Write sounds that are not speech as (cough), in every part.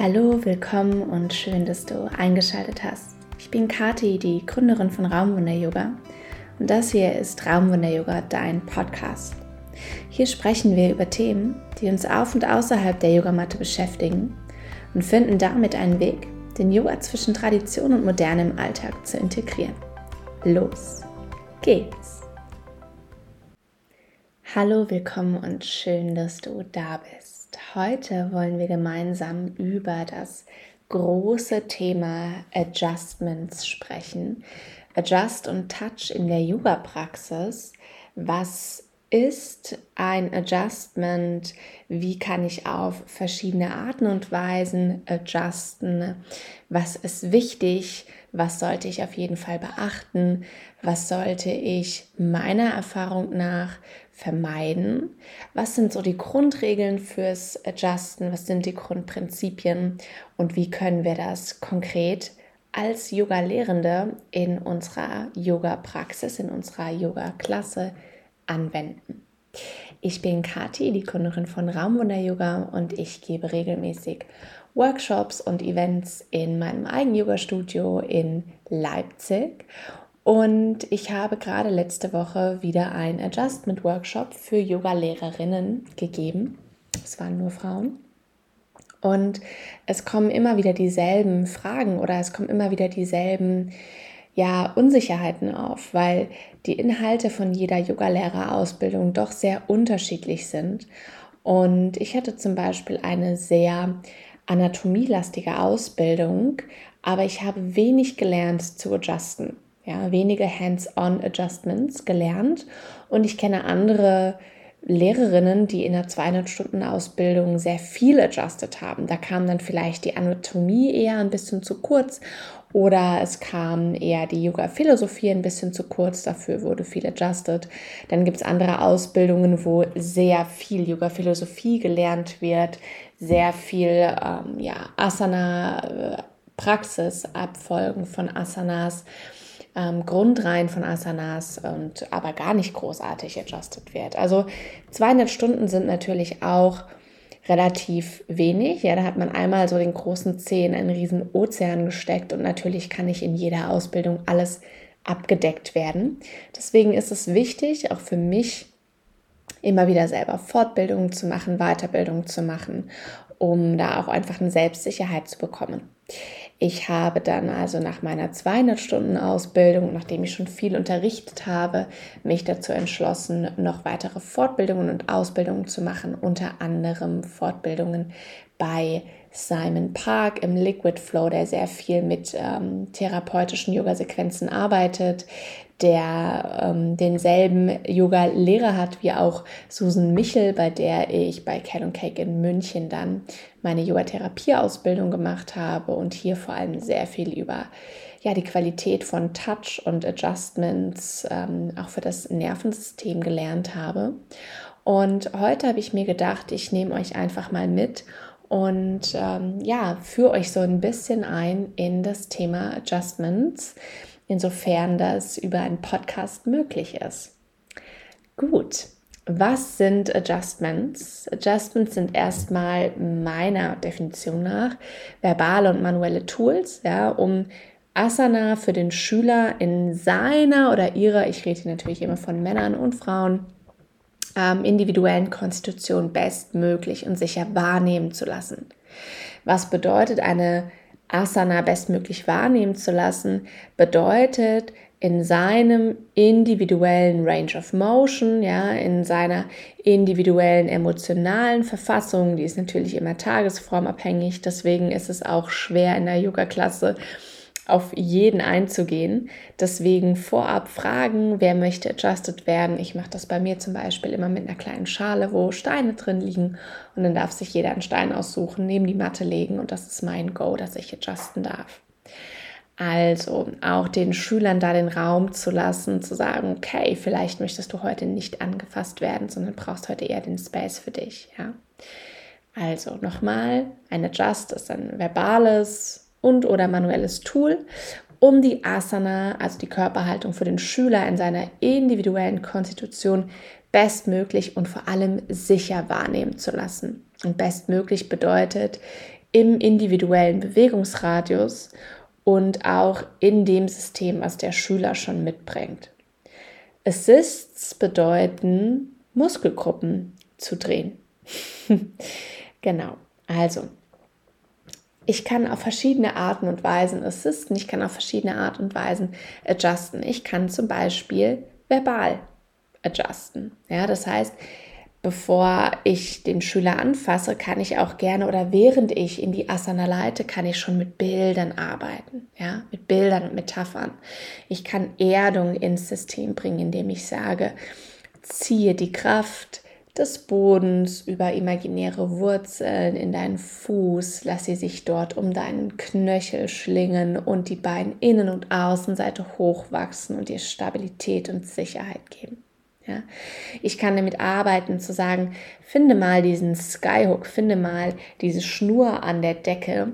Hallo, willkommen und schön, dass du eingeschaltet hast. Ich bin Kati, die Gründerin von Raumwunder Yoga und das hier ist Raumwunder Yoga, dein Podcast. Hier sprechen wir über Themen, die uns auf und außerhalb der Yogamatte beschäftigen und finden damit einen Weg, den Yoga zwischen Tradition und Moderne im Alltag zu integrieren. Los geht's! Hallo, willkommen und schön, dass du da bist. Heute wollen wir gemeinsam über das große Thema Adjustments sprechen. Adjust und Touch in der Yoga-Praxis. Was ist ein Adjustment? Wie kann ich auf verschiedene Arten und Weisen adjusten? Was ist wichtig? Was sollte ich auf jeden Fall beachten? Was sollte ich meiner Erfahrung nach vermeiden? Was sind so die Grundregeln fürs Adjusten? Was sind die Grundprinzipien? Und wie können wir das konkret als Yoga-Lehrende in unserer Yoga-Praxis, in unserer Yoga-Klasse anwenden? Ich bin Kati, die Gründerin von Raumwunder Yoga und ich gebe regelmäßig Workshops und Events in meinem eigenen Yoga-Studio in Leipzig und ich habe gerade letzte Woche wieder einen Adjustment-Workshop für Yoga-Lehrerinnen gegeben. Es waren nur Frauen. Und es kommen immer wieder dieselben Fragen oder es kommen immer wieder dieselben ja, Unsicherheiten auf, weil die Inhalte von jeder Yogalehrerausbildung doch sehr unterschiedlich sind. Und ich hatte zum Beispiel eine sehr anatomielastige Ausbildung, aber ich habe wenig gelernt zu adjusten ja, wenige Hands-on-Adjustments gelernt und ich kenne andere Lehrerinnen, die in einer 200-Stunden-Ausbildung sehr viel adjusted haben. Da kam dann vielleicht die Anatomie eher ein bisschen zu kurz oder es kam eher die Yoga-Philosophie ein bisschen zu kurz, dafür wurde viel adjusted. Dann gibt es andere Ausbildungen, wo sehr viel Yoga-Philosophie gelernt wird, sehr viel ähm, ja, Asana-Praxis, äh, Abfolgen von Asanas ähm, Grundreihen von Asanas und aber gar nicht großartig adjusted wird. Also 200 Stunden sind natürlich auch relativ wenig. Ja, da hat man einmal so den großen Zeh in einen riesen Ozean gesteckt und natürlich kann nicht in jeder Ausbildung alles abgedeckt werden. Deswegen ist es wichtig, auch für mich, immer wieder selber Fortbildungen zu machen, Weiterbildungen zu machen, um da auch einfach eine Selbstsicherheit zu bekommen. Ich habe dann also nach meiner 200 Stunden Ausbildung, nachdem ich schon viel unterrichtet habe, mich dazu entschlossen, noch weitere Fortbildungen und Ausbildungen zu machen, unter anderem Fortbildungen bei Simon Park im Liquid Flow, der sehr viel mit ähm, therapeutischen Yoga-Sequenzen arbeitet, der ähm, denselben Yoga-Lehrer hat wie auch Susan Michel, bei der ich bei Cat Cake in München dann meine Yoga-Therapie-Ausbildung gemacht habe und hier vor allem sehr viel über ja, die Qualität von Touch und Adjustments ähm, auch für das Nervensystem gelernt habe. Und heute habe ich mir gedacht, ich nehme euch einfach mal mit und ähm, ja, führe euch so ein bisschen ein in das Thema Adjustments, insofern das über einen Podcast möglich ist. Gut, was sind Adjustments? Adjustments sind erstmal meiner Definition nach verbale und manuelle Tools, ja, um Asana für den Schüler in seiner oder ihrer, ich rede hier natürlich immer von Männern und Frauen, ähm, individuellen Konstitution bestmöglich und sicher wahrnehmen zu lassen. Was bedeutet eine Asana bestmöglich wahrnehmen zu lassen, bedeutet in seinem individuellen Range of Motion, ja, in seiner individuellen emotionalen Verfassung, die ist natürlich immer tagesformabhängig, deswegen ist es auch schwer in der Yoga-Klasse auf jeden einzugehen. Deswegen vorab fragen, wer möchte adjusted werden. Ich mache das bei mir zum Beispiel immer mit einer kleinen Schale, wo Steine drin liegen und dann darf sich jeder einen Stein aussuchen, neben die Matte legen und das ist mein Go, dass ich adjusten darf. Also auch den Schülern da den Raum zu lassen, zu sagen, okay, vielleicht möchtest du heute nicht angefasst werden, sondern brauchst heute eher den Space für dich. Ja? Also nochmal, ein Adjust ist ein verbales und oder manuelles Tool, um die Asana, also die Körperhaltung für den Schüler in seiner individuellen Konstitution bestmöglich und vor allem sicher wahrnehmen zu lassen. Und bestmöglich bedeutet im individuellen Bewegungsradius und auch in dem System, was der Schüler schon mitbringt. Assists bedeuten, Muskelgruppen zu drehen. (laughs) genau, also ich kann auf verschiedene Arten und Weisen assisten, ich kann auf verschiedene Arten und Weisen adjusten. Ich kann zum Beispiel verbal adjusten. Ja, das heißt, bevor ich den Schüler anfasse, kann ich auch gerne oder während ich in die Asana leite, kann ich schon mit Bildern arbeiten, ja, mit Bildern und Metaphern. Ich kann Erdung ins System bringen, indem ich sage, ziehe die Kraft des Bodens über imaginäre Wurzeln in deinen Fuß, lass sie sich dort um deinen Knöchel schlingen und die Beine Innen- und Außenseite hochwachsen und dir Stabilität und Sicherheit geben. Ja? Ich kann damit arbeiten, zu sagen, finde mal diesen Skyhook, finde mal diese Schnur an der Decke,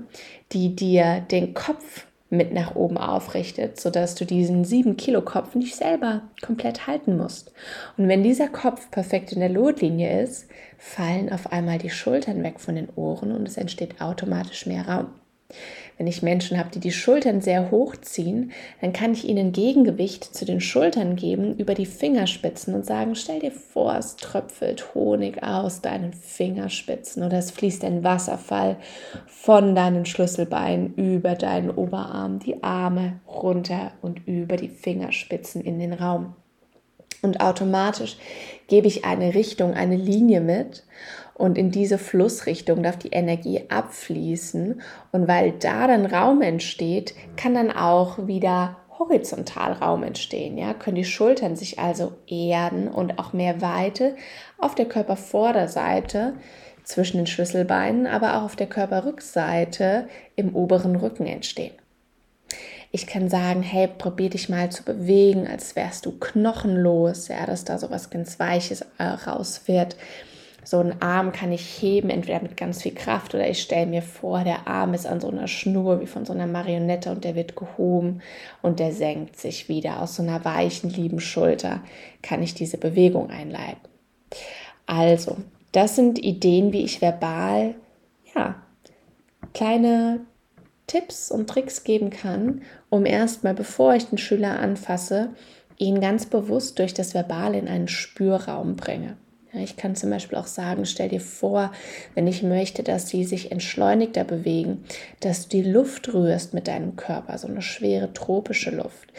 die dir den Kopf mit nach oben aufrichtet, sodass du diesen 7 Kilo Kopf nicht selber komplett halten musst. Und wenn dieser Kopf perfekt in der Lotlinie ist, fallen auf einmal die Schultern weg von den Ohren und es entsteht automatisch mehr Raum. Wenn ich Menschen habe, die die Schultern sehr hoch ziehen, dann kann ich ihnen Gegengewicht zu den Schultern geben über die Fingerspitzen und sagen, stell dir vor, es tröpfelt Honig aus deinen Fingerspitzen oder es fließt ein Wasserfall von deinen Schlüsselbeinen über deinen Oberarm, die Arme runter und über die Fingerspitzen in den Raum. Und automatisch gebe ich eine Richtung, eine Linie mit und in diese Flussrichtung darf die Energie abfließen. Und weil da dann Raum entsteht, kann dann auch wieder horizontal Raum entstehen. Ja? Können die Schultern sich also erden und auch mehr Weite auf der Körpervorderseite zwischen den Schlüsselbeinen, aber auch auf der Körperrückseite im oberen Rücken entstehen. Ich kann sagen, hey, probier dich mal zu bewegen, als wärst du knochenlos, ja, dass da so was ganz Weiches äh, raus wird. So einen Arm kann ich heben, entweder mit ganz viel Kraft oder ich stelle mir vor, der Arm ist an so einer Schnur wie von so einer Marionette und der wird gehoben und der senkt sich wieder. Aus so einer weichen, lieben Schulter kann ich diese Bewegung einleiten. Also, das sind Ideen, wie ich verbal, ja, kleine Tipps und Tricks geben kann, um erstmal, bevor ich den Schüler anfasse, ihn ganz bewusst durch das Verbal in einen Spürraum bringe. Ich kann zum Beispiel auch sagen, stell dir vor, wenn ich möchte, dass sie sich entschleunigter bewegen, dass du die Luft rührst mit deinem Körper, so eine schwere tropische Luft.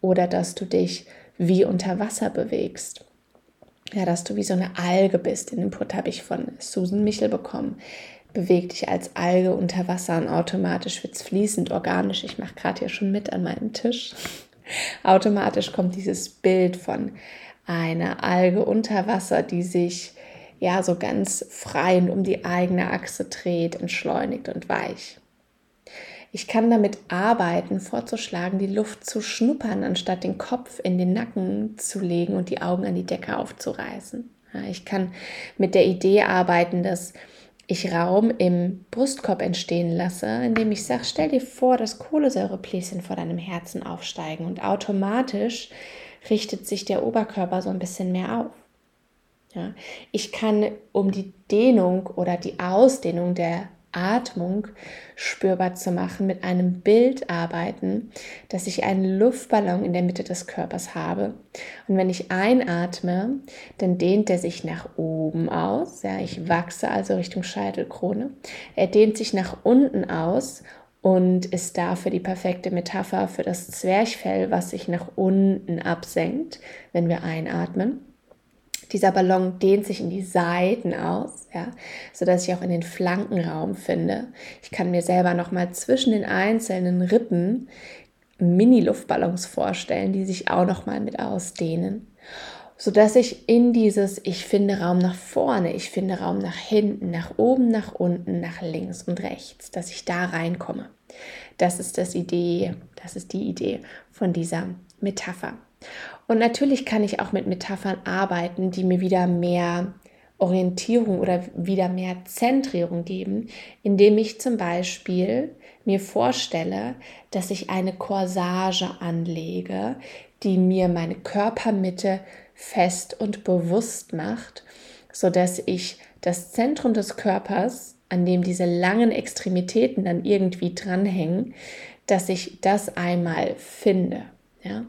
Oder dass du dich wie unter Wasser bewegst. Ja, dass du wie so eine Alge bist. Den Input habe ich von Susan Michel bekommen. Beweg dich als Alge unter Wasser und automatisch wird es fließend, organisch. Ich mache gerade hier schon mit an meinem Tisch. automatisch kommt dieses Bild von eine Alge unter Wasser, die sich ja so ganz frei und um die eigene Achse dreht, entschleunigt und weich. Ich kann damit arbeiten, vorzuschlagen, die Luft zu schnuppern, anstatt den Kopf in den Nacken zu legen und die Augen an die Decke aufzureißen. ich kann mit der Idee arbeiten, dass ich Raum im Brustkorb entstehen lasse, indem ich sage, stell dir vor, dass Kohlensäurebläschen vor deinem Herzen aufsteigen und automatisch richtet sich der Oberkörper so ein bisschen mehr auf. Ja, ich kann um die Dehnung oder die Ausdehnung der Atmung spürbar zu machen, mit einem Bild arbeiten, dass ich einen Luftballon in der Mitte des Körpers habe. Und wenn ich einatme, dann dehnt er sich nach oben aus. Ja, ich wachse also Richtung Scheitelkrone. Er dehnt sich nach unten aus und ist dafür die perfekte Metapher für das Zwerchfell, was sich nach unten absenkt, wenn wir einatmen. Dieser Ballon dehnt sich in die Seiten aus, ja, sodass ich auch in den Flanken Raum finde. Ich kann mir selber noch mal zwischen den einzelnen Rippen Mini-Luftballons vorstellen, die sich auch noch mal mit ausdehnen sodass ich in dieses, ich finde Raum nach vorne, ich finde Raum nach hinten, nach oben, nach unten, nach links und rechts, dass ich da reinkomme. Das ist das Idee, das ist die Idee von dieser Metapher. Und natürlich kann ich auch mit Metaphern arbeiten, die mir wieder mehr Orientierung oder wieder mehr Zentrierung geben, indem ich zum Beispiel mir vorstelle, dass ich eine Corsage anlege, die mir meine Körpermitte fest und bewusst macht, so dass ich das Zentrum des Körpers an dem diese langen Extremitäten dann irgendwie dranhängen, dass ich das einmal finde. Ja?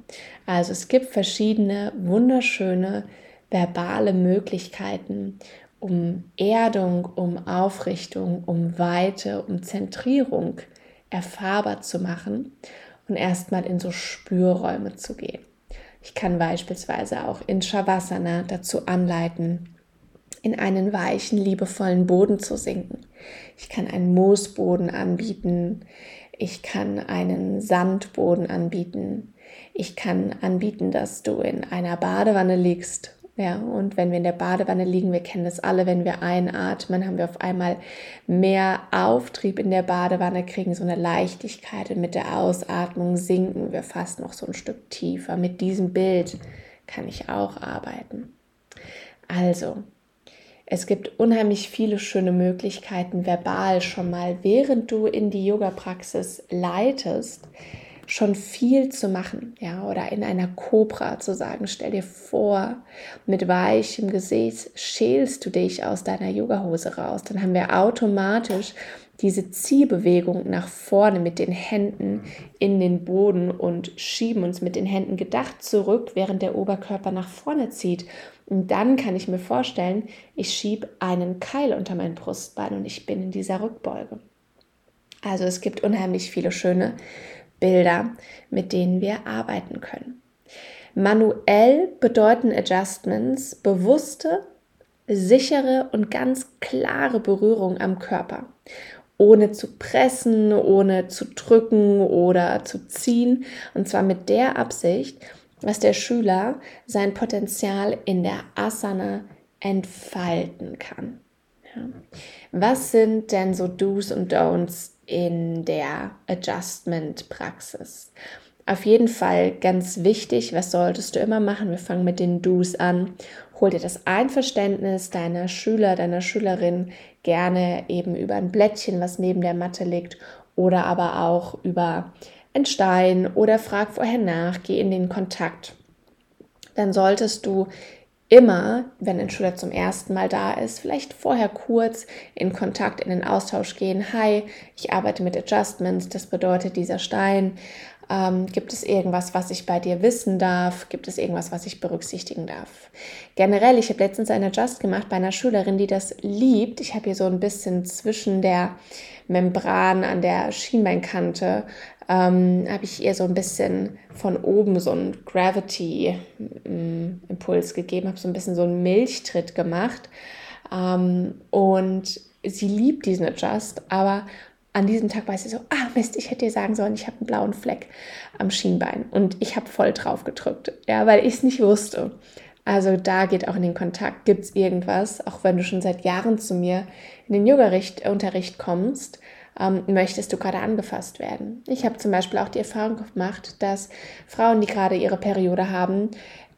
Also es gibt verschiedene wunderschöne verbale Möglichkeiten, um Erdung, um Aufrichtung, um Weite, um Zentrierung erfahrbar zu machen und erstmal in so Spürräume zu gehen. Ich kann beispielsweise auch in Shavasana dazu anleiten, in einen weichen, liebevollen Boden zu sinken. Ich kann einen Moosboden anbieten. Ich kann einen Sandboden anbieten. Ich kann anbieten, dass du in einer Badewanne liegst ja, und wenn wir in der Badewanne liegen, wir kennen das alle, wenn wir einatmen, haben wir auf einmal mehr Auftrieb in der Badewanne, kriegen so eine Leichtigkeit und mit der Ausatmung sinken wir fast noch so ein Stück tiefer. Mit diesem Bild kann ich auch arbeiten. Also, es gibt unheimlich viele schöne Möglichkeiten, verbal schon mal, während du in die Yoga-Praxis leitest, schon viel zu machen, ja, oder in einer Kobra zu sagen, stell dir vor, mit weichem Gesäß schälst du dich aus deiner Yogahose raus, dann haben wir automatisch diese Ziehbewegung nach vorne mit den Händen in den Boden und schieben uns mit den Händen gedacht zurück, während der Oberkörper nach vorne zieht. Und dann kann ich mir vorstellen, ich schiebe einen Keil unter mein Brustbein und ich bin in dieser Rückbeuge. Also es gibt unheimlich viele schöne Bilder, mit denen wir arbeiten können. Manuell bedeuten Adjustments bewusste, sichere und ganz klare Berührung am Körper, ohne zu pressen, ohne zu drücken oder zu ziehen, und zwar mit der Absicht, dass der Schüler sein Potenzial in der Asana entfalten kann. Ja. Was sind denn so Do's und Don'ts in der Adjustment-Praxis. Auf jeden Fall ganz wichtig, was solltest du immer machen? Wir fangen mit den Do's an. Hol dir das Einverständnis deiner Schüler, deiner Schülerin gerne eben über ein Blättchen, was neben der Matte liegt, oder aber auch über einen Stein oder frag vorher nach, geh in den Kontakt. Dann solltest du immer, wenn ein Schüler zum ersten Mal da ist, vielleicht vorher kurz in Kontakt, in den Austausch gehen. Hi, ich arbeite mit Adjustments, das bedeutet dieser Stein. Ähm, gibt es irgendwas, was ich bei dir wissen darf? Gibt es irgendwas, was ich berücksichtigen darf? Generell, ich habe letztens einen Adjust gemacht bei einer Schülerin, die das liebt. Ich habe hier so ein bisschen zwischen der Membran an der Schienbeinkante ähm, habe ich ihr so ein bisschen von oben so einen Gravity-Impuls gegeben, habe so ein bisschen so einen Milchtritt gemacht. Ähm, und sie liebt diesen Adjust, aber an diesem Tag weiß sie so, ah Mist, ich hätte dir sagen sollen, ich habe einen blauen Fleck am Schienbein und ich habe voll drauf gedrückt, ja, weil ich es nicht wusste. Also da geht auch in den Kontakt, gibt es irgendwas, auch wenn du schon seit Jahren zu mir in den Yoga-Unterricht kommst, ähm, möchtest du gerade angefasst werden. Ich habe zum Beispiel auch die Erfahrung gemacht, dass Frauen, die gerade ihre Periode haben,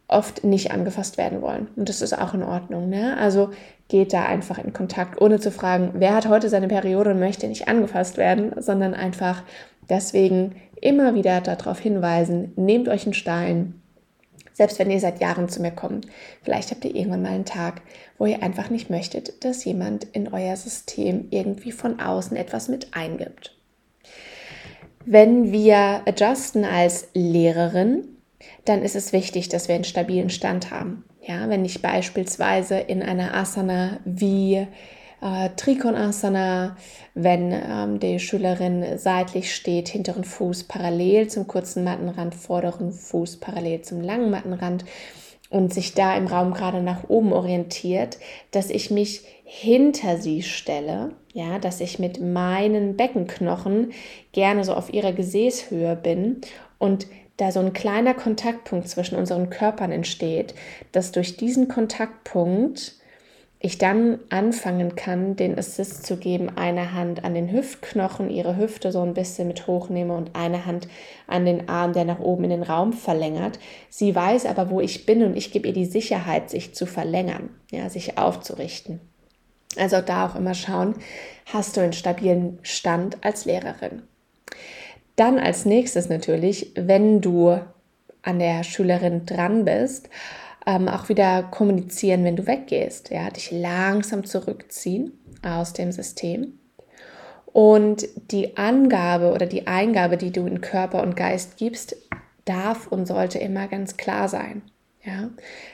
oft nicht angefasst werden wollen. Und das ist auch in Ordnung. Ne? Also geht da einfach in Kontakt, ohne zu fragen, wer hat heute seine Periode und möchte nicht angefasst werden, sondern einfach deswegen immer wieder darauf hinweisen, nehmt euch einen Stein, selbst wenn ihr seit Jahren zu mir kommt. Vielleicht habt ihr irgendwann mal einen Tag, wo ihr einfach nicht möchtet, dass jemand in euer System irgendwie von außen etwas mit eingibt. Wenn wir adjusten als Lehrerin, dann ist es wichtig, dass wir einen stabilen Stand haben. Ja, wenn ich beispielsweise in einer Asana wie äh, Trikonasana, wenn ähm, die Schülerin seitlich steht, hinteren Fuß parallel zum kurzen Mattenrand, vorderen Fuß parallel zum langen Mattenrand und sich da im Raum gerade nach oben orientiert, dass ich mich hinter sie stelle, ja, dass ich mit meinen Beckenknochen gerne so auf ihrer Gesäßhöhe bin und da so ein kleiner Kontaktpunkt zwischen unseren Körpern entsteht, dass durch diesen Kontaktpunkt ich dann anfangen kann, den Assist zu geben, eine Hand an den Hüftknochen, ihre Hüfte so ein bisschen mit hochnehme und eine Hand an den Arm, der nach oben in den Raum verlängert. Sie weiß aber, wo ich bin und ich gebe ihr die Sicherheit, sich zu verlängern, ja, sich aufzurichten. Also da auch immer schauen, hast du einen stabilen Stand als Lehrerin. Dann als nächstes natürlich, wenn du an der Schülerin dran bist, ähm, auch wieder kommunizieren, wenn du weggehst. Ja, dich langsam zurückziehen aus dem System. Und die Angabe oder die Eingabe, die du in Körper und Geist gibst, darf und sollte immer ganz klar sein. Ja,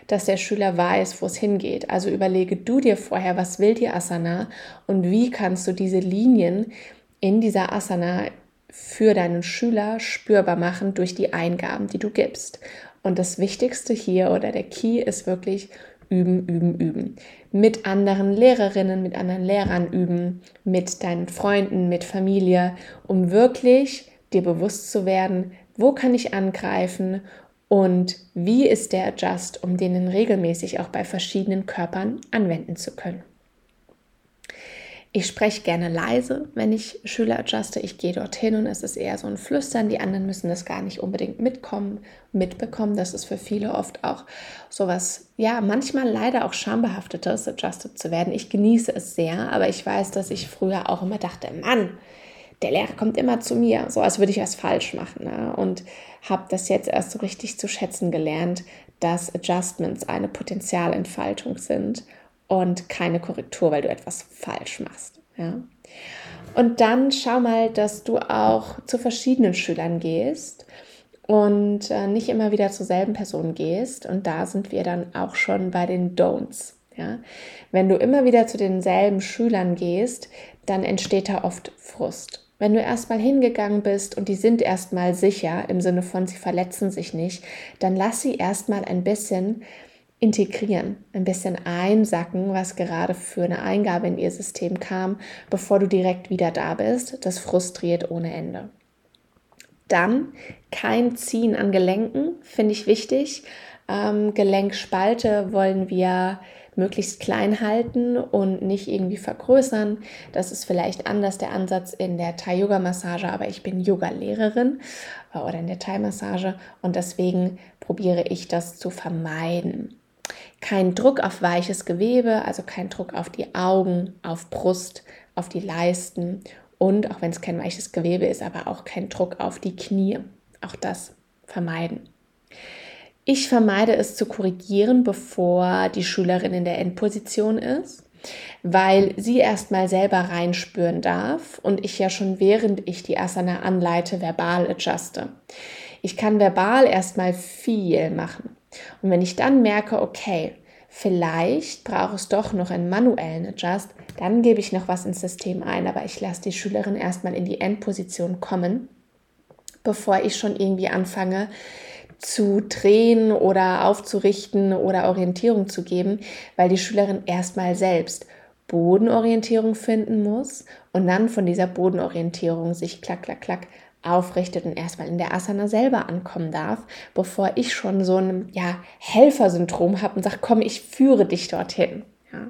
dass der Schüler weiß, wo es hingeht. Also überlege du dir vorher, was will die Asana und wie kannst du diese Linien in dieser Asana für deinen Schüler spürbar machen durch die Eingaben, die du gibst. Und das Wichtigste hier oder der Key ist wirklich üben, üben, üben. Mit anderen Lehrerinnen, mit anderen Lehrern üben, mit deinen Freunden, mit Familie, um wirklich dir bewusst zu werden, wo kann ich angreifen und wie ist der Adjust, um den regelmäßig auch bei verschiedenen Körpern anwenden zu können. Ich spreche gerne leise, wenn ich Schüler adjuste. Ich gehe dorthin und es ist eher so ein Flüstern. Die anderen müssen das gar nicht unbedingt mitkommen, mitbekommen. Das ist für viele oft auch sowas, ja, manchmal leider auch schambehaftetes, adjusted zu werden. Ich genieße es sehr, aber ich weiß, dass ich früher auch immer dachte, Mann, der Lehrer kommt immer zu mir, so als würde ich was falsch machen. Ne? Und habe das jetzt erst so richtig zu schätzen gelernt, dass Adjustments eine Potenzialentfaltung sind und keine Korrektur, weil du etwas falsch machst. Ja? Und dann schau mal, dass du auch zu verschiedenen Schülern gehst und äh, nicht immer wieder zur selben Person gehst. Und da sind wir dann auch schon bei den Don'ts. Ja? Wenn du immer wieder zu denselben Schülern gehst, dann entsteht da oft Frust. Wenn du erstmal hingegangen bist und die sind erstmal sicher, im Sinne von sie verletzen sich nicht, dann lass sie erstmal ein bisschen integrieren, ein bisschen einsacken, was gerade für eine Eingabe in ihr System kam, bevor du direkt wieder da bist. Das frustriert ohne Ende. Dann kein Ziehen an Gelenken, finde ich wichtig. Ähm, Gelenkspalte wollen wir möglichst klein halten und nicht irgendwie vergrößern. Das ist vielleicht anders der Ansatz in der Thai-Yoga-Massage, aber ich bin Yoga-Lehrerin äh, oder in der Thai-Massage und deswegen probiere ich das zu vermeiden. Kein Druck auf weiches Gewebe, also kein Druck auf die Augen, auf Brust, auf die Leisten und auch wenn es kein weiches Gewebe ist, aber auch kein Druck auf die Knie. Auch das vermeiden. Ich vermeide es zu korrigieren, bevor die Schülerin in der Endposition ist, weil sie erstmal selber reinspüren darf und ich ja schon während ich die Asana anleite, verbal adjuste. Ich kann verbal erstmal viel machen. Und wenn ich dann merke, okay, vielleicht brauche es doch noch einen manuellen Adjust, dann gebe ich noch was ins System ein, aber ich lasse die Schülerin erstmal in die Endposition kommen, bevor ich schon irgendwie anfange zu drehen oder aufzurichten oder Orientierung zu geben, weil die Schülerin erstmal selbst Bodenorientierung finden muss und dann von dieser Bodenorientierung sich klack, klack, klack aufrichtet und erstmal in der Asana selber ankommen darf, bevor ich schon so ein ja, Helfersyndrom habe und sage, komm, ich führe dich dorthin. Ja,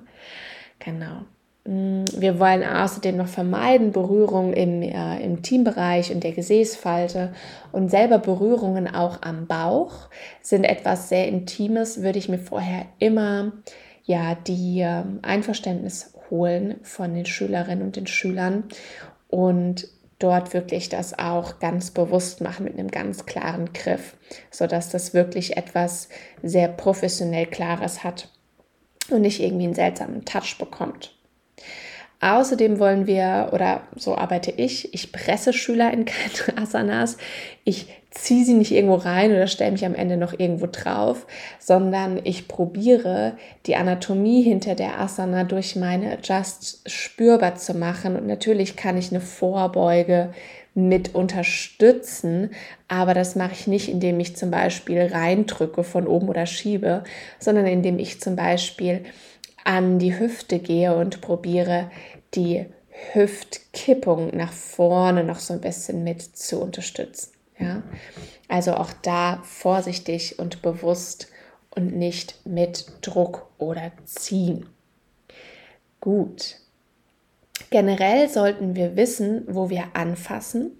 genau. Mm, wir wollen außerdem noch vermeiden Berührungen im, äh, im Teambereich und der Gesäßfalte und selber Berührungen auch am Bauch sind etwas sehr Intimes, würde ich mir vorher immer ja die äh, Einverständnis holen von den Schülerinnen und den Schülern und dort wirklich das auch ganz bewusst machen mit einem ganz klaren Griff, sodass das wirklich etwas sehr professionell Klares hat und nicht irgendwie einen seltsamen Touch bekommt. Außerdem wollen wir, oder so arbeite ich, ich presse Schüler in keine Asanas. Ich ziehe sie nicht irgendwo rein oder stelle mich am Ende noch irgendwo drauf, sondern ich probiere die Anatomie hinter der Asana durch meine Adjust spürbar zu machen. Und natürlich kann ich eine Vorbeuge mit unterstützen, aber das mache ich nicht, indem ich zum Beispiel reindrücke von oben oder schiebe, sondern indem ich zum Beispiel an die Hüfte gehe und probiere die Hüftkippung nach vorne noch so ein bisschen mit zu unterstützen. Ja? Also auch da vorsichtig und bewusst und nicht mit Druck oder ziehen. Gut. Generell sollten wir wissen, wo wir anfassen.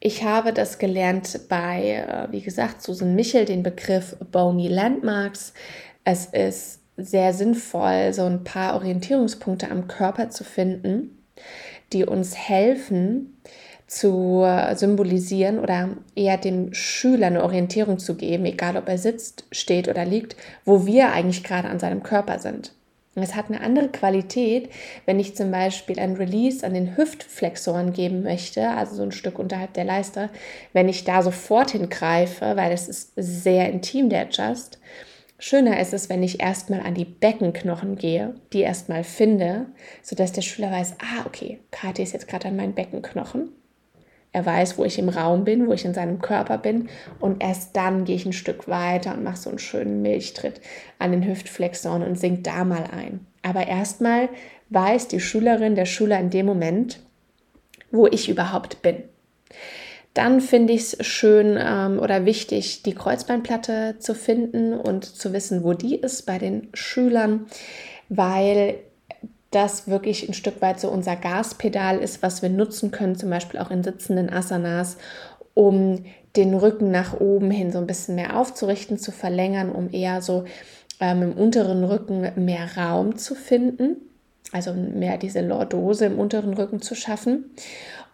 Ich habe das gelernt bei, äh, wie gesagt, Susan Michel, den Begriff Bony Landmarks. Es ist sehr sinnvoll, so ein paar Orientierungspunkte am Körper zu finden, die uns helfen, zu symbolisieren oder eher dem Schüler eine Orientierung zu geben, egal ob er sitzt, steht oder liegt, wo wir eigentlich gerade an seinem Körper sind. Es hat eine andere Qualität, wenn ich zum Beispiel ein Release an den Hüftflexoren geben möchte, also so ein Stück unterhalb der Leiste, wenn ich da sofort hingreife, weil es ist sehr intim, der Adjust. Schöner ist es, wenn ich erstmal an die Beckenknochen gehe, die erstmal finde, sodass der Schüler weiß, ah, okay, Kathi ist jetzt gerade an meinen Beckenknochen. Er weiß, wo ich im Raum bin, wo ich in seinem Körper bin. Und erst dann gehe ich ein Stück weiter und mache so einen schönen Milchtritt an den Hüftflexoren und sink da mal ein. Aber erstmal weiß die Schülerin, der Schüler in dem Moment, wo ich überhaupt bin. Dann finde ich es schön ähm, oder wichtig, die Kreuzbeinplatte zu finden und zu wissen, wo die ist bei den Schülern, weil das wirklich ein Stück weit so unser Gaspedal ist, was wir nutzen können, zum Beispiel auch in sitzenden Asanas, um den Rücken nach oben hin so ein bisschen mehr aufzurichten, zu verlängern, um eher so ähm, im unteren Rücken mehr Raum zu finden, also mehr diese Lordose im unteren Rücken zu schaffen.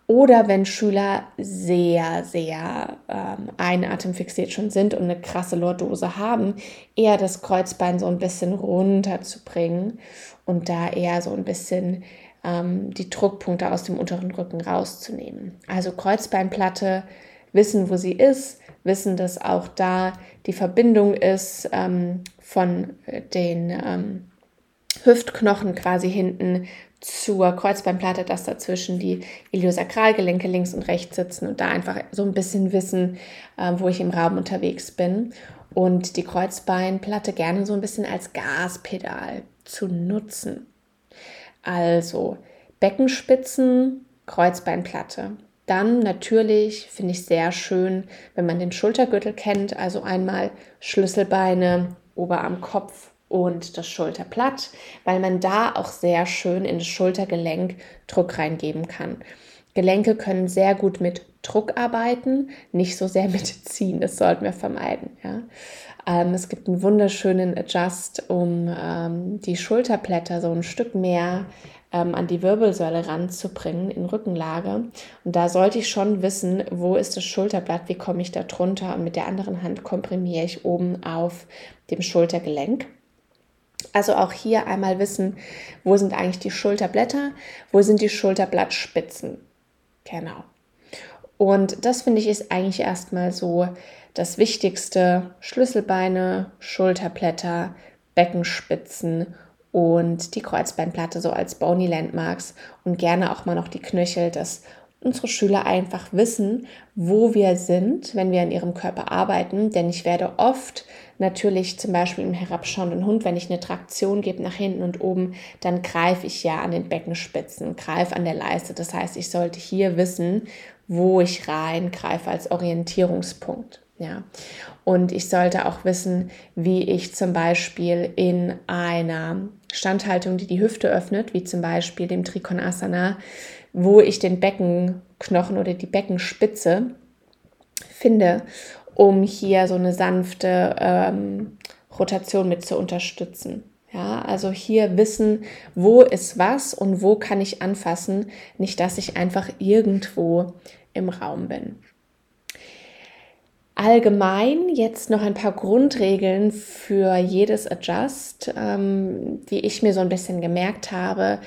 Oder wenn Schüler sehr, sehr ähm, einatemfixiert schon sind und eine krasse Lordose haben, eher das Kreuzbein so ein bisschen runterzubringen und da eher so ein bisschen ähm, die Druckpunkte aus dem unteren Rücken rauszunehmen. Also Kreuzbeinplatte, wissen, wo sie ist, wissen, dass auch da die Verbindung ist ähm, von den ähm, Hüftknochen quasi hinten zur Kreuzbeinplatte, dass dazwischen die Iliosakralgelenke links und rechts sitzen und da einfach so ein bisschen wissen, äh, wo ich im Raum unterwegs bin. Und die Kreuzbeinplatte gerne so ein bisschen als Gaspedal zu nutzen. Also Beckenspitzen, Kreuzbeinplatte. Dann natürlich finde ich sehr schön, wenn man den Schultergürtel kennt, also einmal Schlüsselbeine, Oberarm, Kopf und das Schulterblatt, weil man da auch sehr schön in das Schultergelenk Druck reingeben kann. Gelenke können sehr gut mit Druck arbeiten, nicht so sehr (laughs) mit Ziehen. Das sollten wir vermeiden. Ja. Ähm, es gibt einen wunderschönen Adjust, um ähm, die Schulterblätter so ein Stück mehr ähm, an die Wirbelsäule ranzubringen in Rückenlage. Und da sollte ich schon wissen, wo ist das Schulterblatt, wie komme ich da drunter. Und mit der anderen Hand komprimiere ich oben auf dem Schultergelenk. Also auch hier einmal wissen, wo sind eigentlich die Schulterblätter, wo sind die Schulterblattspitzen. Genau. Und das finde ich ist eigentlich erstmal so das Wichtigste. Schlüsselbeine, Schulterblätter, Beckenspitzen und die Kreuzbeinplatte so als Bony Landmarks und gerne auch mal noch die Knöchel, dass unsere Schüler einfach wissen, wo wir sind, wenn wir an ihrem Körper arbeiten. Denn ich werde oft natürlich zum Beispiel im herabschauenden Hund, wenn ich eine Traktion gebe nach hinten und oben, dann greife ich ja an den Beckenspitzen, greife an der Leiste. Das heißt, ich sollte hier wissen, wo ich reingreife als Orientierungspunkt. Ja, und ich sollte auch wissen, wie ich zum Beispiel in einer Standhaltung, die die Hüfte öffnet, wie zum Beispiel dem Trikonasana, wo ich den Beckenknochen oder die Beckenspitze finde, um hier so eine sanfte ähm, Rotation mit zu unterstützen. Ja, also hier wissen, wo ist was und wo kann ich anfassen, nicht dass ich einfach irgendwo im Raum bin. Allgemein jetzt noch ein paar Grundregeln für jedes Adjust, ähm, die ich mir so ein bisschen gemerkt habe.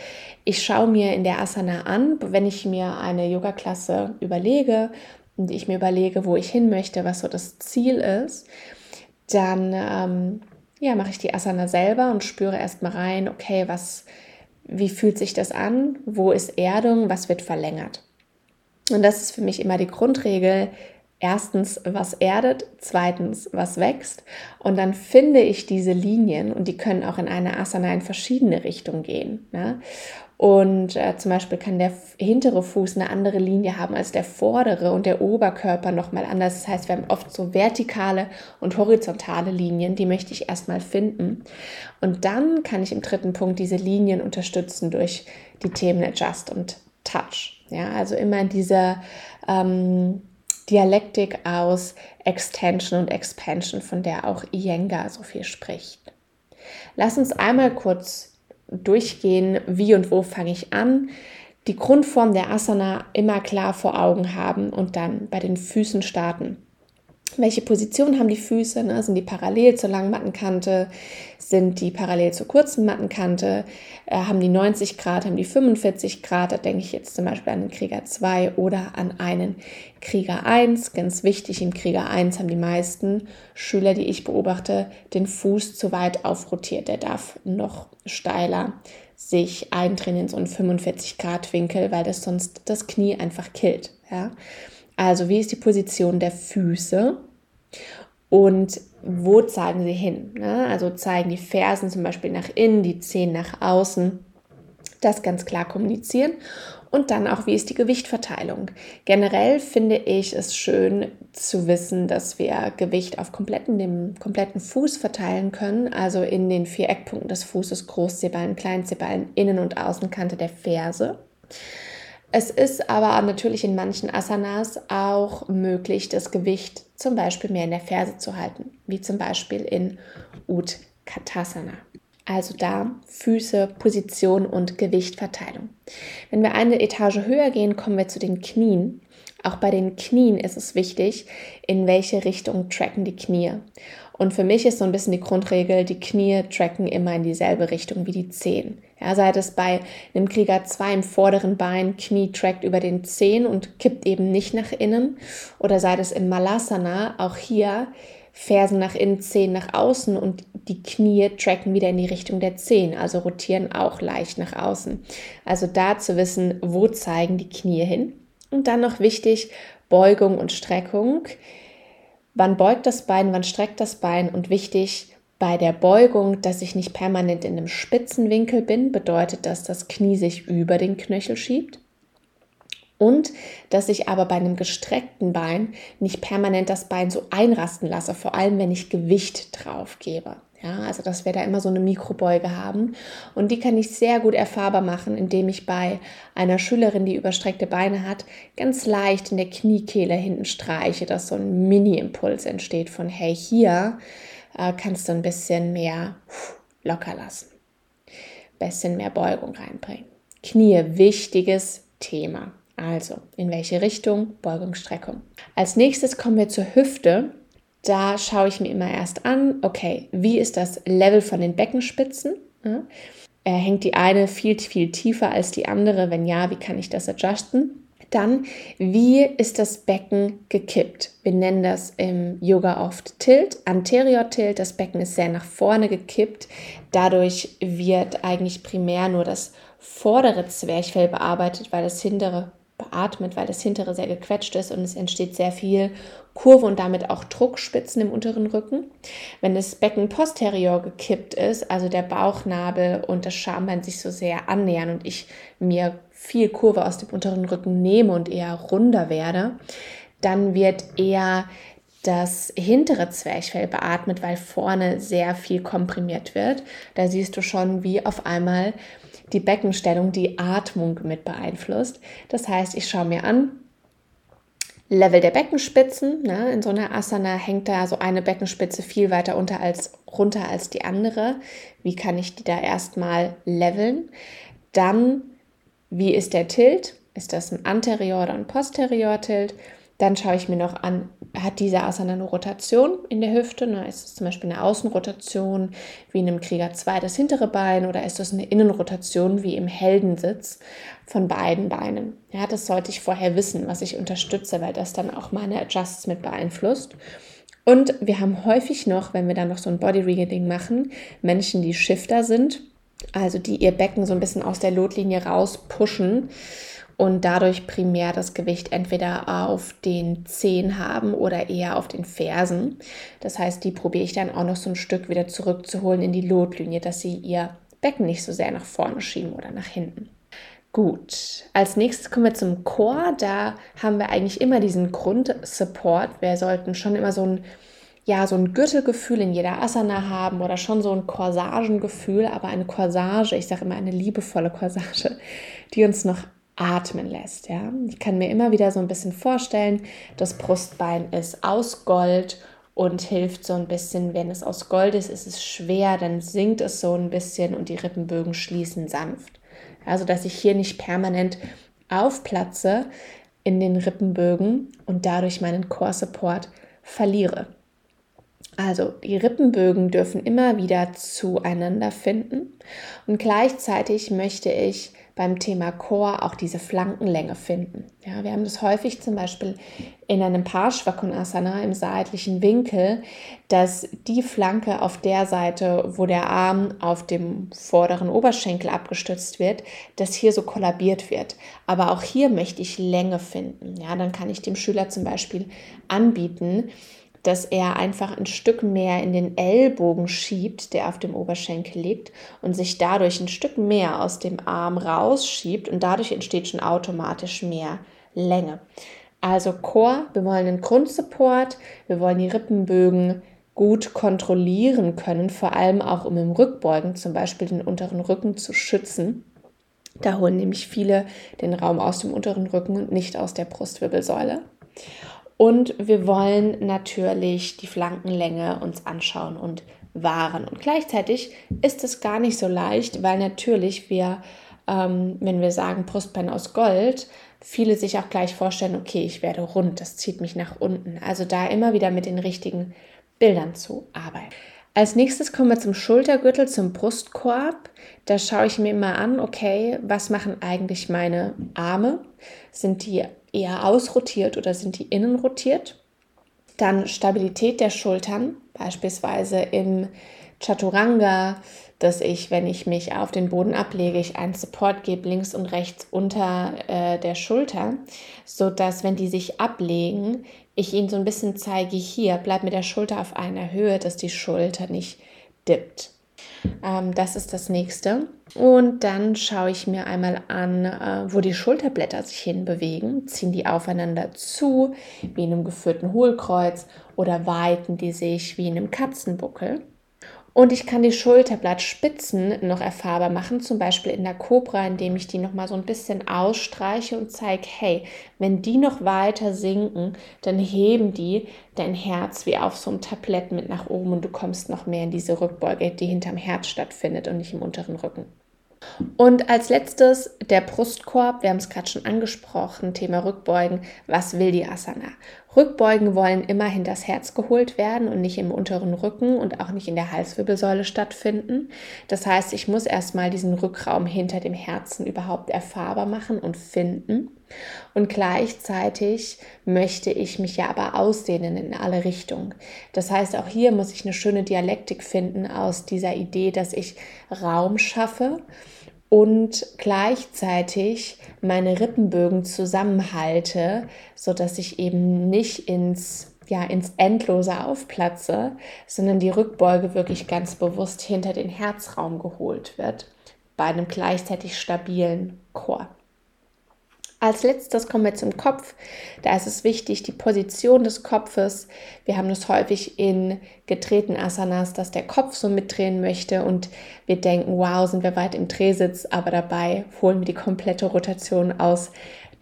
Ich schaue mir in der Asana an, wenn ich mir eine Yoga-Klasse überlege und ich mir überlege, wo ich hin möchte, was so das Ziel ist, dann ähm, ja, mache ich die Asana selber und spüre erstmal rein, okay, was, wie fühlt sich das an? Wo ist Erdung? Was wird verlängert? Und das ist für mich immer die Grundregel, erstens, was erdet, zweitens, was wächst. Und dann finde ich diese Linien und die können auch in eine Asana in verschiedene Richtungen gehen. Ne? Und äh, zum Beispiel kann der hintere Fuß eine andere Linie haben als der vordere und der Oberkörper nochmal anders. Das heißt, wir haben oft so vertikale und horizontale Linien, die möchte ich erstmal finden. Und dann kann ich im dritten Punkt diese Linien unterstützen durch die Themen Adjust und Touch. Ja, also immer in dieser ähm, Dialektik aus Extension und Expansion, von der auch Iyengar so viel spricht. Lass uns einmal kurz durchgehen, wie und wo fange ich an. die Grundform der Asana immer klar vor Augen haben und dann bei den Füßen starten. Welche Position haben die Füße? Ne? Sind die parallel zur langen Mattenkante? Sind die parallel zur kurzen Mattenkante? Äh, haben die 90 Grad? Haben die 45 Grad? Da denke ich jetzt zum Beispiel an den Krieger 2 oder an einen Krieger 1. Ganz wichtig, im Krieger 1 haben die meisten Schüler, die ich beobachte, den Fuß zu weit aufrotiert. Der darf noch steiler sich eindrehen in so einen 45 Grad Winkel, weil das sonst das Knie einfach killt. Ja? Also wie ist die Position der Füße und wo zeigen sie hin? Ne? Also zeigen die Fersen zum Beispiel nach innen, die Zehen nach außen. Das ganz klar kommunizieren. Und dann auch, wie ist die Gewichtverteilung? Generell finde ich es schön zu wissen, dass wir Gewicht auf kompletten, dem kompletten Fuß verteilen können, also in den vier Eckpunkten des Fußes, Großzehballen, Kleinzehballen, Innen- und Außenkante der Ferse. Es ist aber natürlich in manchen Asanas auch möglich, das Gewicht zum Beispiel mehr in der Ferse zu halten, wie zum Beispiel in Utkatasana. Also da Füße, Position und Gewichtverteilung. Wenn wir eine Etage höher gehen, kommen wir zu den Knien. Auch bei den Knien ist es wichtig, in welche Richtung tracken die Knie. Und für mich ist so ein bisschen die Grundregel, die Knie tracken immer in dieselbe Richtung wie die Zehen. Ja, sei es bei einem Krieger 2 im vorderen Bein, Knie trackt über den Zehen und kippt eben nicht nach innen. Oder sei es im Malasana, auch hier Fersen nach innen, Zehen nach außen und die Knie tracken wieder in die Richtung der Zehen, also rotieren auch leicht nach außen. Also da zu wissen, wo zeigen die Knie hin. Und dann noch wichtig, Beugung und Streckung. Wann beugt das Bein, wann streckt das Bein und wichtig bei der Beugung, dass ich nicht permanent in einem spitzen Winkel bin, bedeutet das, dass das Knie sich über den Knöchel schiebt und dass ich aber bei einem gestreckten Bein nicht permanent das Bein so einrasten lasse, vor allem wenn ich Gewicht drauf gebe. Ja, also dass wir da immer so eine Mikrobeuge haben. Und die kann ich sehr gut erfahrbar machen, indem ich bei einer Schülerin, die überstreckte Beine hat, ganz leicht in der Kniekehle hinten streiche, dass so ein Mini-Impuls entsteht von, hey, hier äh, kannst du ein bisschen mehr locker lassen. Bisschen mehr Beugung reinbringen. Knie, wichtiges Thema. Also, in welche Richtung? Beugung, Streckung. Als nächstes kommen wir zur Hüfte da schaue ich mir immer erst an, okay, wie ist das Level von den Beckenspitzen? Ja? hängt die eine viel, viel tiefer als die andere? Wenn ja, wie kann ich das adjusten? Dann, wie ist das Becken gekippt? Wir nennen das im Yoga oft Tilt, Anterior Tilt. Das Becken ist sehr nach vorne gekippt. Dadurch wird eigentlich primär nur das vordere Zwerchfell bearbeitet, weil das hintere beatmet, weil das hintere sehr gequetscht ist und es entsteht sehr viel Kurve und damit auch Druckspitzen im unteren Rücken. Wenn das Becken posterior gekippt ist, also der Bauchnabel und das Schambein sich so sehr annähern und ich mir viel Kurve aus dem unteren Rücken nehme und eher runder werde, dann wird eher das hintere Zwerchfell beatmet, weil vorne sehr viel komprimiert wird. Da siehst du schon, wie auf einmal die Beckenstellung die Atmung mit beeinflusst. Das heißt, ich schaue mir an, Level der Beckenspitzen. Ne? In so einer Asana hängt da so eine Beckenspitze viel weiter unter als, runter als die andere. Wie kann ich die da erstmal leveln? Dann, wie ist der Tilt? Ist das ein Anterior- oder ein Posterior-Tilt? Dann schaue ich mir noch an, hat dieser Asana eine Rotation in der Hüfte? Ne? Ist es zum Beispiel eine Außenrotation wie in einem Krieger 2 das hintere Bein oder ist das eine Innenrotation wie im Heldensitz von beiden Beinen? Ja, das sollte ich vorher wissen, was ich unterstütze, weil das dann auch meine Adjusts mit beeinflusst. Und wir haben häufig noch, wenn wir dann noch so ein Body Reading machen, Menschen, die Shifter sind, also die ihr Becken so ein bisschen aus der Lotlinie raus pushen und dadurch primär das Gewicht entweder auf den Zehen haben oder eher auf den Fersen. Das heißt, die probiere ich dann auch noch so ein Stück wieder zurückzuholen in die Lotlinie, dass sie ihr Becken nicht so sehr nach vorne schieben oder nach hinten. Gut, als nächstes kommen wir zum Chor. Da haben wir eigentlich immer diesen Grundsupport. Wir sollten schon immer so ein ja, so ein Gürtelgefühl in jeder Asana haben oder schon so ein Corsagengefühl, aber eine Corsage, ich sage immer eine liebevolle Corsage, die uns noch atmen lässt. Ja? Ich kann mir immer wieder so ein bisschen vorstellen, das Brustbein ist aus Gold und hilft so ein bisschen, wenn es aus Gold ist, ist es schwer, dann sinkt es so ein bisschen und die Rippenbögen schließen sanft. Also, dass ich hier nicht permanent aufplatze in den Rippenbögen und dadurch meinen Core Support verliere. Also die Rippenbögen dürfen immer wieder zueinander finden und gleichzeitig möchte ich beim Thema Chor auch diese Flankenlänge finden. Ja, wir haben das häufig zum Beispiel in einem Parshvakonasana im seitlichen Winkel, dass die Flanke auf der Seite, wo der Arm auf dem vorderen Oberschenkel abgestützt wird, dass hier so kollabiert wird. Aber auch hier möchte ich Länge finden. Ja, dann kann ich dem Schüler zum Beispiel anbieten, dass er einfach ein Stück mehr in den Ellbogen schiebt, der auf dem Oberschenkel liegt, und sich dadurch ein Stück mehr aus dem Arm rausschiebt und dadurch entsteht schon automatisch mehr Länge. Also Core, wir wollen einen Grundsupport, wir wollen die Rippenbögen gut kontrollieren können, vor allem auch um im Rückbeugen zum Beispiel den unteren Rücken zu schützen. Da holen nämlich viele den Raum aus dem unteren Rücken und nicht aus der Brustwirbelsäule. Und wir wollen natürlich die Flankenlänge uns anschauen und wahren. Und gleichzeitig ist es gar nicht so leicht, weil natürlich wir, ähm, wenn wir sagen Brustbein aus Gold, viele sich auch gleich vorstellen, okay, ich werde rund, das zieht mich nach unten. Also da immer wieder mit den richtigen Bildern zu arbeiten. Als nächstes kommen wir zum Schultergürtel, zum Brustkorb. Da schaue ich mir immer an, okay, was machen eigentlich meine Arme? Sind die eher ausrotiert oder sind die innen rotiert? Dann Stabilität der Schultern, beispielsweise im Chaturanga, dass ich, wenn ich mich auf den Boden ablege, ich einen Support gebe links und rechts unter äh, der Schulter, so dass wenn die sich ablegen, ich ihnen so ein bisschen zeige, hier bleib mit der Schulter auf einer Höhe, dass die Schulter nicht dippt. Ähm, das ist das nächste. Und dann schaue ich mir einmal an, äh, wo die Schulterblätter sich hinbewegen. Ziehen die aufeinander zu, wie in einem geführten Hohlkreuz, oder weiten die sich wie in einem Katzenbuckel. Und ich kann die Schulterblattspitzen noch erfahrbar machen, zum Beispiel in der Cobra, indem ich die noch mal so ein bisschen ausstreiche und zeige, hey, wenn die noch weiter sinken, dann heben die dein Herz wie auf so einem Tablett mit nach oben und du kommst noch mehr in diese Rückbeuge, die hinterm Herz stattfindet und nicht im unteren Rücken. Und als letztes der Brustkorb. Wir haben es gerade schon angesprochen, Thema Rückbeugen. Was will die Asana? Rückbeugen wollen immer hinters Herz geholt werden und nicht im unteren Rücken und auch nicht in der Halswirbelsäule stattfinden. Das heißt, ich muss erstmal diesen Rückraum hinter dem Herzen überhaupt erfahrbar machen und finden. Und gleichzeitig möchte ich mich ja aber ausdehnen in alle Richtungen. Das heißt, auch hier muss ich eine schöne Dialektik finden aus dieser Idee, dass ich Raum schaffe und gleichzeitig meine Rippenbögen zusammenhalte, so dass ich eben nicht ins ja, ins Endlose aufplatze, sondern die Rückbeuge wirklich ganz bewusst hinter den Herzraum geholt wird, bei einem gleichzeitig stabilen Chor. Als letztes kommen wir zum Kopf. Da ist es wichtig, die Position des Kopfes. Wir haben das häufig in getretenen Asanas, dass der Kopf so mitdrehen möchte und wir denken, wow, sind wir weit im Drehsitz, aber dabei holen wir die komplette Rotation aus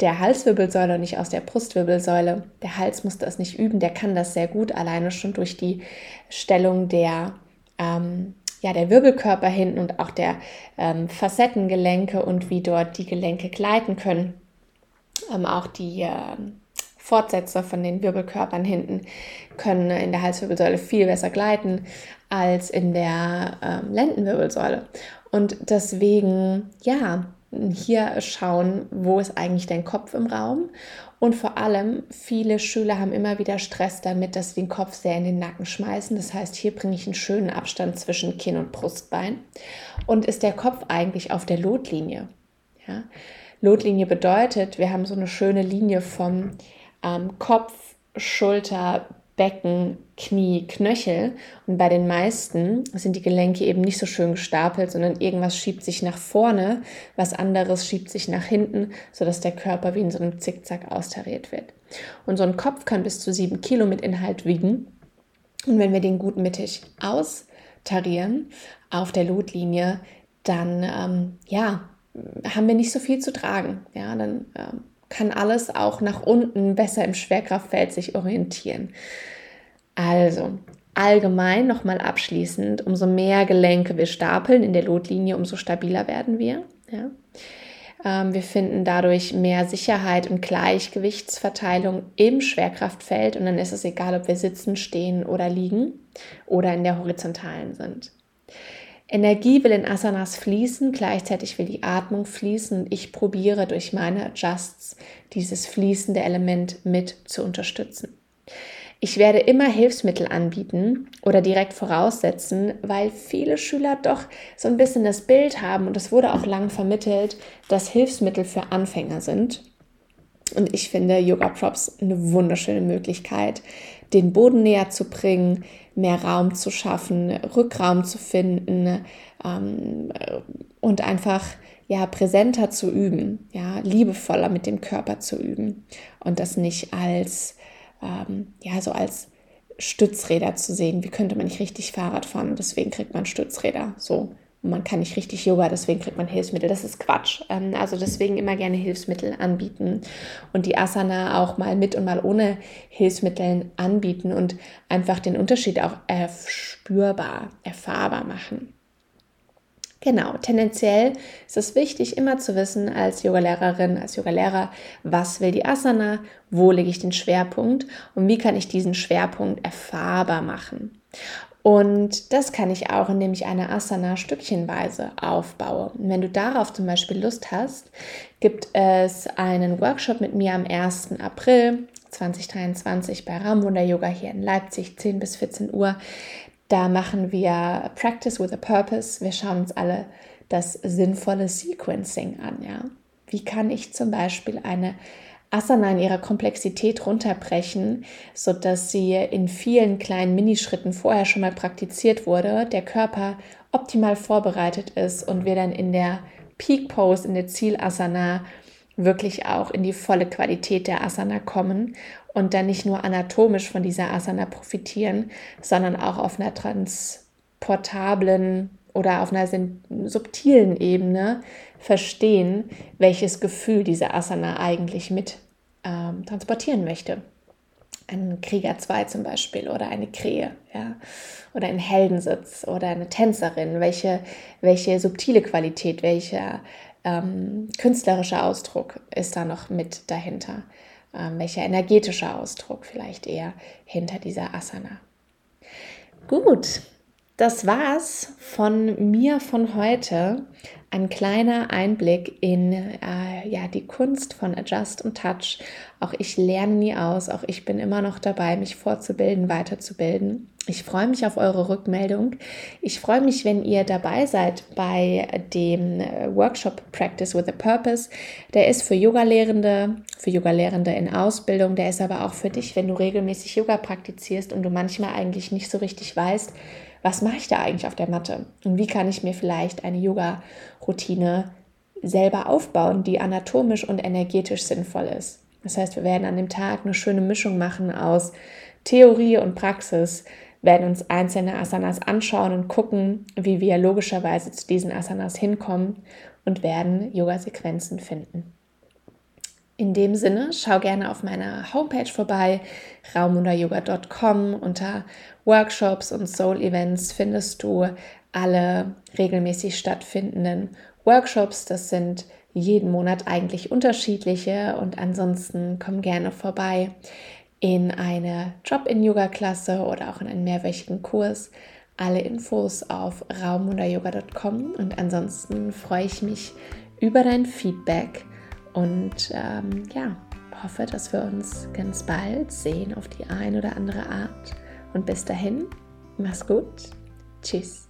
der Halswirbelsäule und nicht aus der Brustwirbelsäule. Der Hals muss das nicht üben, der kann das sehr gut, alleine schon durch die Stellung der ähm, ja, der Wirbelkörper hinten und auch der ähm, Facettengelenke und wie dort die Gelenke gleiten können ähm, auch die äh, Fortsätze von den Wirbelkörpern hinten können in der Halswirbelsäule viel besser gleiten als in der ähm, Lendenwirbelsäule. Und deswegen, ja, hier schauen, wo ist eigentlich dein Kopf im Raum. Und vor allem, viele Schüler haben immer wieder Stress damit, dass sie den Kopf sehr in den Nacken schmeißen. Das heißt, hier bringe ich einen schönen Abstand zwischen Kinn und Brustbein. Und ist der Kopf eigentlich auf der Lotlinie? Ja? Lotlinie bedeutet, wir haben so eine schöne Linie vom ähm, Kopf, Schulter, Becken, Knie, Knöchel. Und bei den meisten sind die Gelenke eben nicht so schön gestapelt, sondern irgendwas schiebt sich nach vorne, was anderes schiebt sich nach hinten, sodass der Körper wie in so einem Zickzack austariert wird. Und so ein Kopf kann bis zu sieben Kilo mit Inhalt wiegen. Und wenn wir den gut mittig austarieren auf der Lotlinie, dann ähm, ja, haben wir nicht so viel zu tragen. Ja, dann ähm, kann alles auch nach unten besser im Schwerkraftfeld sich orientieren. Also, allgemein nochmal abschließend, umso mehr Gelenke wir stapeln in der Lotlinie, umso stabiler werden wir. Ja? Ähm, wir finden dadurch mehr Sicherheit und Gleichgewichtsverteilung im Schwerkraftfeld und dann ist es egal, ob wir sitzen, stehen oder liegen oder in der horizontalen sind. Energie will in Asanas fließen, gleichzeitig will die Atmung fließen und ich probiere durch meine Adjusts dieses fließende Element mit zu unterstützen. Ich werde immer Hilfsmittel anbieten oder direkt voraussetzen, weil viele Schüler doch so ein bisschen das Bild haben und es wurde auch lang vermittelt, dass Hilfsmittel für Anfänger sind. Und ich finde Yoga Props eine wunderschöne Möglichkeit, den Boden näher zu bringen, mehr Raum zu schaffen, Rückraum zu finden ähm, und einfach ja präsenter zu üben, ja liebevoller mit dem Körper zu üben. Und das nicht als ähm, ja so als Stützräder zu sehen. Wie könnte man nicht richtig Fahrrad fahren? Und deswegen kriegt man Stützräder. So man kann nicht richtig Yoga, deswegen kriegt man Hilfsmittel. Das ist Quatsch. Ähm, also deswegen immer gerne Hilfsmittel anbieten und die Asana auch mal mit und mal ohne Hilfsmitteln anbieten und einfach den Unterschied auch spürbar, erfahrbar machen. Genau, tendenziell ist es wichtig, immer zu wissen als Yogalehrerin, als Yogalehrer, was will die Asana, wo lege ich den Schwerpunkt und wie kann ich diesen Schwerpunkt erfahrbar machen. Und das kann ich auch, indem ich eine Asana stückchenweise aufbaue. Und wenn du darauf zum Beispiel Lust hast, gibt es einen Workshop mit mir am 1. April 2023 bei Raumwunder Yoga hier in Leipzig, 10 bis 14 Uhr. Da machen wir Practice with a Purpose. Wir schauen uns alle das sinnvolle Sequencing an. Ja? Wie kann ich zum Beispiel eine Asana in ihrer Komplexität runterbrechen, sodass sie in vielen kleinen Minischritten vorher schon mal praktiziert wurde, der Körper optimal vorbereitet ist und wir dann in der Peak Pose, in der Zielasana wirklich auch in die volle Qualität der Asana kommen und dann nicht nur anatomisch von dieser Asana profitieren, sondern auch auf einer transportablen oder auf einer subtilen Ebene verstehen, welches Gefühl diese Asana eigentlich mit ähm, transportieren möchte. Ein Krieger 2 zum Beispiel oder eine Krähe, ja, oder ein Heldensitz oder eine Tänzerin, welche, welche subtile Qualität, welcher ähm, künstlerische Ausdruck ist da noch mit dahinter? Ähm, welcher energetische Ausdruck vielleicht eher hinter dieser Asana? Gut, das war's von mir von heute. Ein kleiner Einblick in äh, ja, die Kunst von Adjust und Touch. Auch ich lerne nie aus, auch ich bin immer noch dabei, mich fortzubilden, weiterzubilden. Ich freue mich auf eure Rückmeldung. Ich freue mich, wenn ihr dabei seid bei dem äh, Workshop Practice with a Purpose. Der ist für Yoga-Lehrende, für Yoga-Lehrende in Ausbildung. Der ist aber auch für dich, wenn du regelmäßig Yoga praktizierst und du manchmal eigentlich nicht so richtig weißt, was mache ich da eigentlich auf der Matte? Und wie kann ich mir vielleicht eine Yoga-Routine selber aufbauen, die anatomisch und energetisch sinnvoll ist? Das heißt, wir werden an dem Tag eine schöne Mischung machen aus Theorie und Praxis, werden uns einzelne Asanas anschauen und gucken, wie wir logischerweise zu diesen Asanas hinkommen und werden Yoga-Sequenzen finden. In dem Sinne, schau gerne auf meiner Homepage vorbei, raumwunderyoga.com. Unter Workshops und Soul Events findest du alle regelmäßig stattfindenden Workshops. Das sind jeden Monat eigentlich unterschiedliche und ansonsten komm gerne vorbei in eine Drop-in-Yoga-Klasse oder auch in einen mehrwöchigen Kurs. Alle Infos auf raumwunderyoga.com und ansonsten freue ich mich über dein Feedback und ähm, ja, hoffe, dass wir uns ganz bald sehen auf die eine oder andere Art. Und bis dahin, mach's gut. Tschüss.